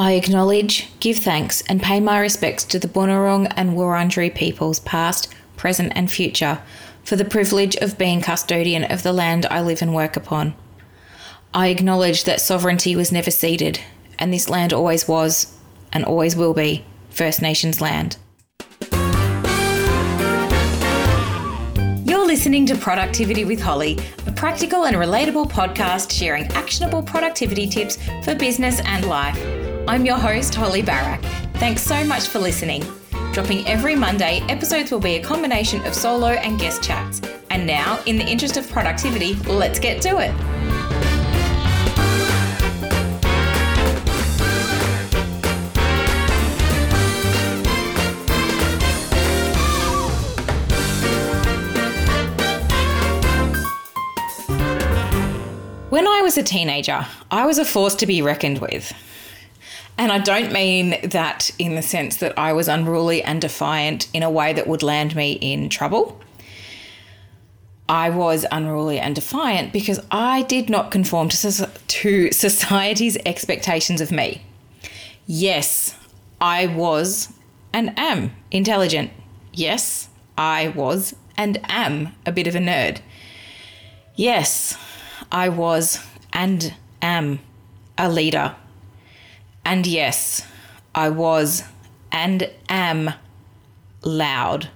I acknowledge, give thanks, and pay my respects to the Bunurong and Wurundjeri peoples, past, present, and future, for the privilege of being custodian of the land I live and work upon. I acknowledge that sovereignty was never ceded, and this land always was, and always will be, First Nations land. You're listening to Productivity with Hollie, a practical and relatable podcast sharing actionable productivity tips for business and life. I'm your host, Hollie Barac. Thanks so much for listening. Dropping every Monday, episodes will be a combination of solo and guest chats. And now, in the interest of productivity, let's get to it. When I was a teenager, I was a force to be reckoned with. And I don't mean that in the sense that I was unruly and defiant in a way that would land me in trouble. I was unruly and defiant because I did not conform to, to society's expectations of me. Yes, I was and am intelligent. Yes, I was and am a bit of a nerd. Yes, I was and am a leader. And yes, I was and am loud.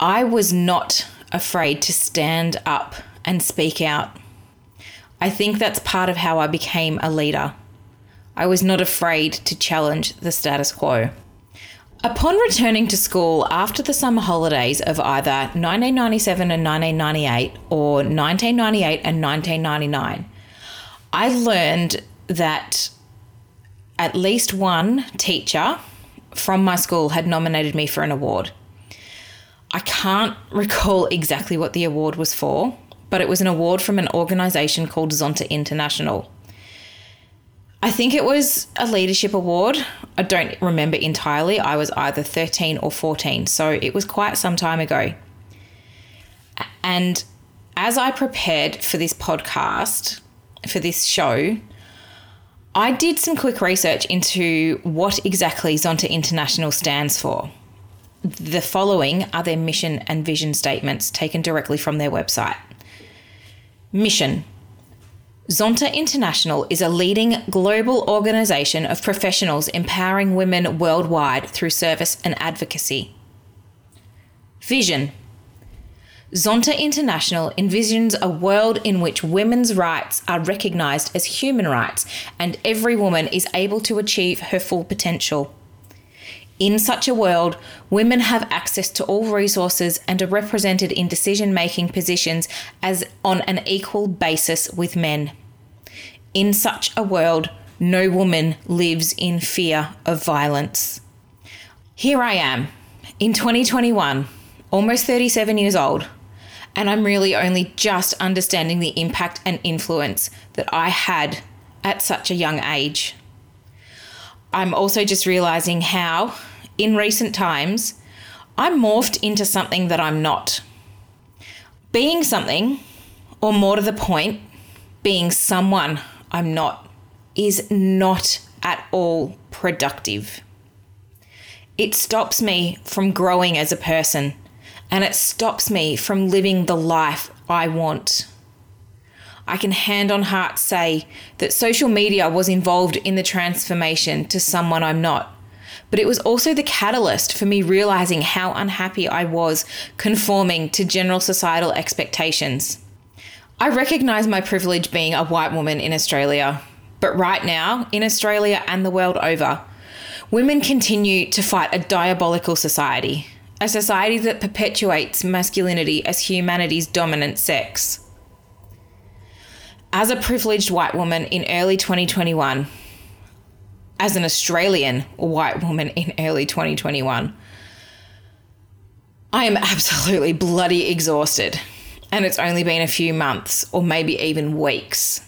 I was not afraid to stand up and speak out. I think that's part of how I became a leader. I was not afraid to challenge the status quo. Upon returning to school after the summer holidays of either 1997 and 1998 or 1998 and 1999, I learned that at least one teacher from my school had nominated me for an award. I can't recall exactly what the award was for, but it was an award from an organisation called Zonta International. I think it was a leadership award. I don't remember entirely. I was either 13 or 14, so it was quite some time ago. And as I prepared for this podcast, for this show, I did some quick research into what exactly Zonta International stands for. The following are their mission and vision statements taken directly from their website. Mission Zonta International is a leading global organisation of professionals empowering women worldwide through service and advocacy. Vision Zonta International envisions a world in which women's rights are recognised as human rights and every woman is able to achieve her full potential. In such a world, women have access to all resources and are represented in decision making positions as on an equal basis with men. In such a world, no woman lives in fear of violence. Here I am, in 2021, almost 37 years old and I'm really only just understanding the impact and influence that I had at such a young age. I'm also just realizing how, in recent times, I'm morphed into something that I'm not. Being something, or more to the point, being someone I'm not, is not at all productive. It stops me from growing as a person and it stops me from living the life I want. I can hand on heart say that social media was involved in the transformation to someone I'm not. But it was also the catalyst for me realizing how unhappy I was conforming to general societal expectations. I recognize my privilege being a white woman in Australia, but right now, in Australia and the world over, women continue to fight a diabolical society a society that perpetuates masculinity as humanity's dominant sex. As a privileged white woman in early 2021, as an Australian white woman in early 2021, I am absolutely bloody exhausted. And it's only been a few months or maybe even weeks.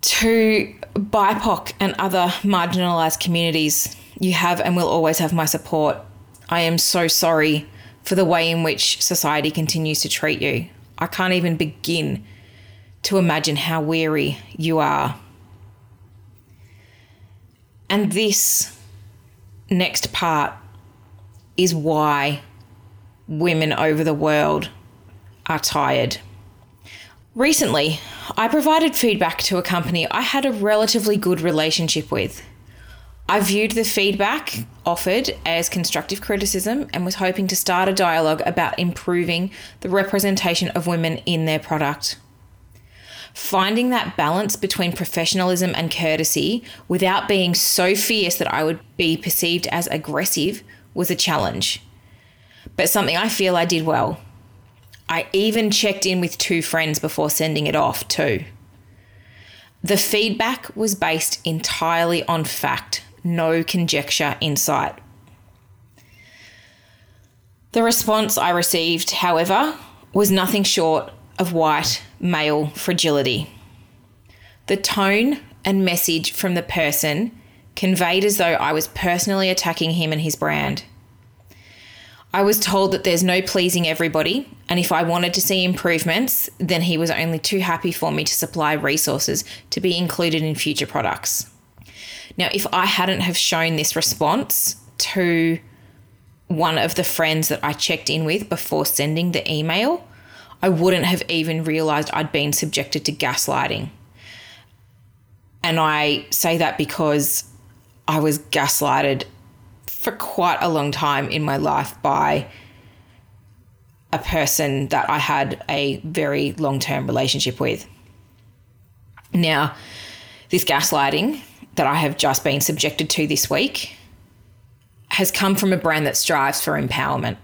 To BIPOC and other marginalised communities, you have and will always have my support. I am so sorry for the way in which society continues to treat you. I can't even begin to imagine how weary you are. And this next part is why women over the world are tired. Recently, I provided feedback to a company I had a relatively good relationship with. I viewed the feedback offered as constructive criticism and was hoping to start a dialogue about improving the representation of women in their product. Finding that balance between professionalism and courtesy without being so fierce that I would be perceived as aggressive was a challenge, but something I feel I did well. I even checked in with two friends before sending it off, too. The feedback was based entirely on fact, no conjecture, in sight. The response I received, however, was nothing short of white male fragility. The tone and message from the person conveyed as though I was personally attacking him and his brand. I was told that there's no pleasing everybody, and if I wanted to see improvements, then he was only too happy for me to supply resources to be included in future products. Now, if I hadn't have shown this response to one of the friends that I checked in with before sending the email, I wouldn't have even realized I'd been subjected to gaslighting. And I say that because I was gaslighted for quite a long time in my life by a person that I had a very long term relationship with. Now, this gaslighting that I have just been subjected to this week has come from a brand that strives for empowerment.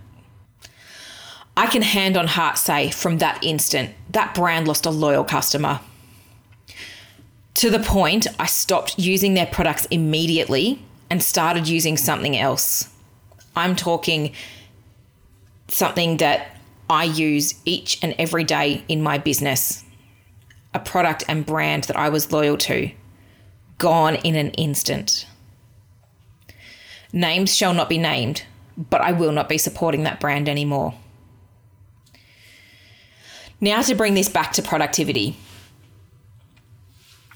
I can hand on heart say from that instant, that brand lost a loyal customer. To the point I stopped using their products immediately and started using something else. I'm talking something that I use each and every day in my business, a product and brand that I was loyal to, gone in an instant. Names shall not be named, but I will not be supporting that brand anymore. Now, to bring this back to productivity.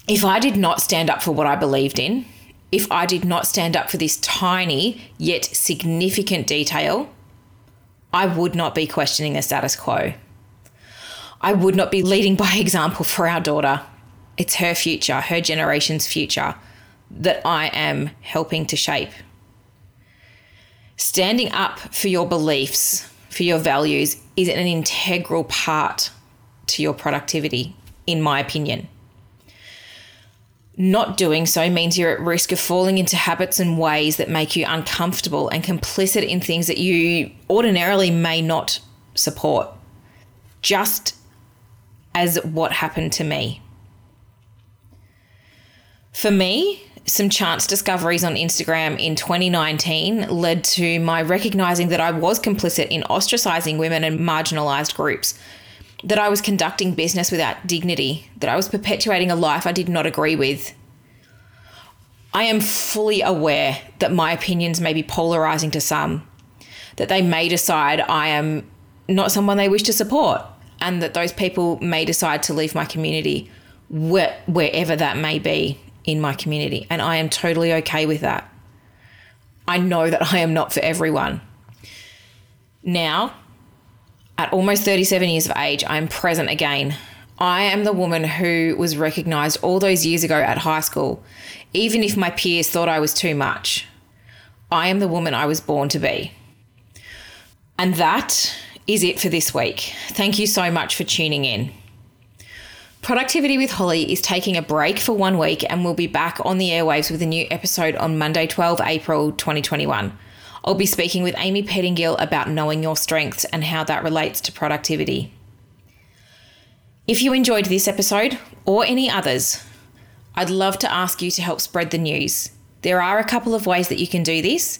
If I did not stand up for what I believed in, if I did not stand up for this tiny yet significant detail, I would not be questioning the status quo. I would not be leading by example for our daughter. It's her future, her generation's future that I am helping to shape. Standing up for your beliefs, for your values, is an integral part to your productivity, in my opinion not doing so means you're at risk of falling into habits and ways that make you uncomfortable and complicit in things that you ordinarily may not support. Just as what happened to me. For me, some chance discoveries on Instagram in 2019 led to my recognizing that I was complicit in ostracizing women and marginalized groups that I was conducting business without dignity, that I was perpetuating a life I did not agree with. I am fully aware that my opinions may be polarizing to some, that they may decide I am not someone they wish to support, and that those people may decide to leave my community where, wherever that may be in my community. And I am totally okay with that. I know that I am not for everyone. Now, at almost 37 years of age, I'm present again. I am the woman who was recognized all those years ago at high school, even if my peers thought I was too much. I am the woman I was born to be. And that is it for this week. Thank you so much for tuning in. Productivity with Hollie is taking a break for one week and we'll be back on the airwaves with a new episode on Monday, 12 April 2021. I'll be speaking with Amy Pettingill about knowing your strengths and how that relates to productivity. If you enjoyed this episode or any others, I'd love to ask you to help spread the news. There are a couple of ways that you can do this.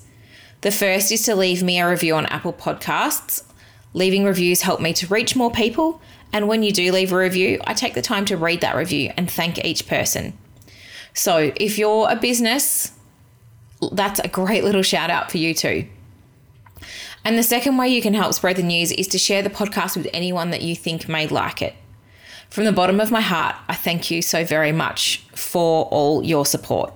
The first is to leave me a review on Apple Podcasts. Leaving reviews help me to reach more people, and when you do leave a review, I take the time to read that review and thank each person. So, if you're a business that's a great little shout out for you too. And the second way you can help spread the news is to share the podcast with anyone that you think may like it. From the bottom of my heart, I thank you so very much for all your support.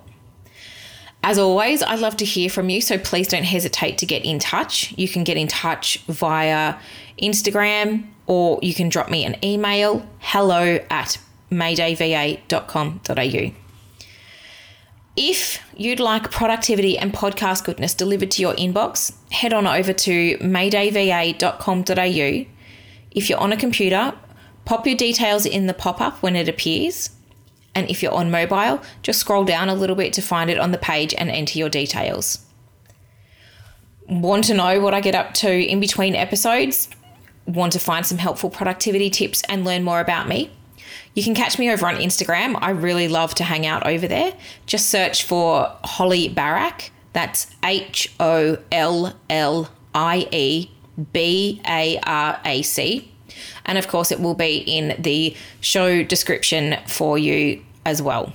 As always, I'd love to hear from you, so please don't hesitate to get in touch. You can get in touch via Instagram or you can drop me an email hello at maydayva.com.au. If you'd like productivity and podcast goodness delivered to your inbox, head on over to maydayva.com.au. If you're on a computer, pop your details in the pop up when it appears. And if you're on mobile, just scroll down a little bit to find it on the page and enter your details. Want to know what I get up to in between episodes? Want to find some helpful productivity tips and learn more about me? You can catch me over on Instagram. I really love to hang out over there. Just search for Hollie Barac. That's H O L L I E B A R A C. And of course, it will be in the show description for you as well.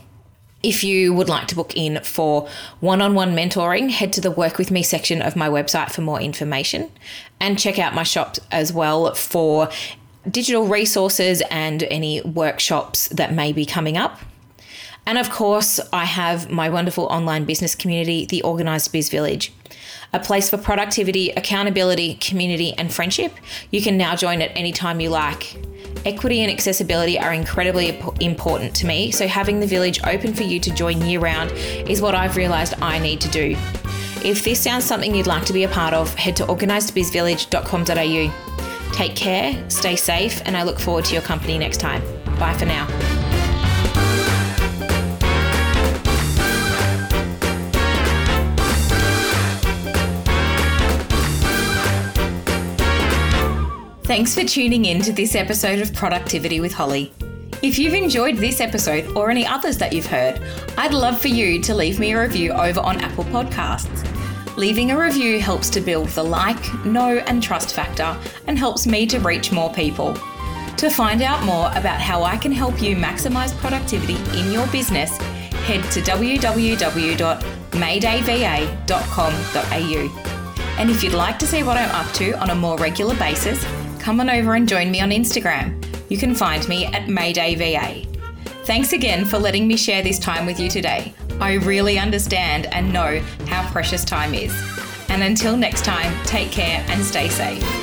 If you would like to book in for one on one mentoring, head to the Work With Me section of my website for more information and check out my shop as well for digital resources and any workshops that may be coming up. And of course, I have my wonderful online business community, the Organised Biz Village, a place for productivity, accountability, community, and friendship. You can now join at any time you like. Equity and accessibility are incredibly important to me, so having the village open for you to join year round is what I've realised I need to do. If this sounds something you'd like to be a part of, head to organisedbizvillage.com.au. Take care, stay safe, and I look forward to your company next time. Bye for now. Thanks for tuning in to this episode of Productivity with Hollie. If you've enjoyed this episode or any others that you've heard, I'd love for you to leave me a review over on Apple Podcasts. Leaving a review helps to build the like, know, and trust factor and helps me to reach more people. To find out more about how I can help you maximize productivity in your business, head to www.maydayva.com.au. And if you'd like to see what I'm up to on a more regular basis, come on over and join me on Instagram. You can find me at MaydayVA. Thanks again for letting me share this time with you today. I really understand and know how precious time is. And until next time, take care and stay safe.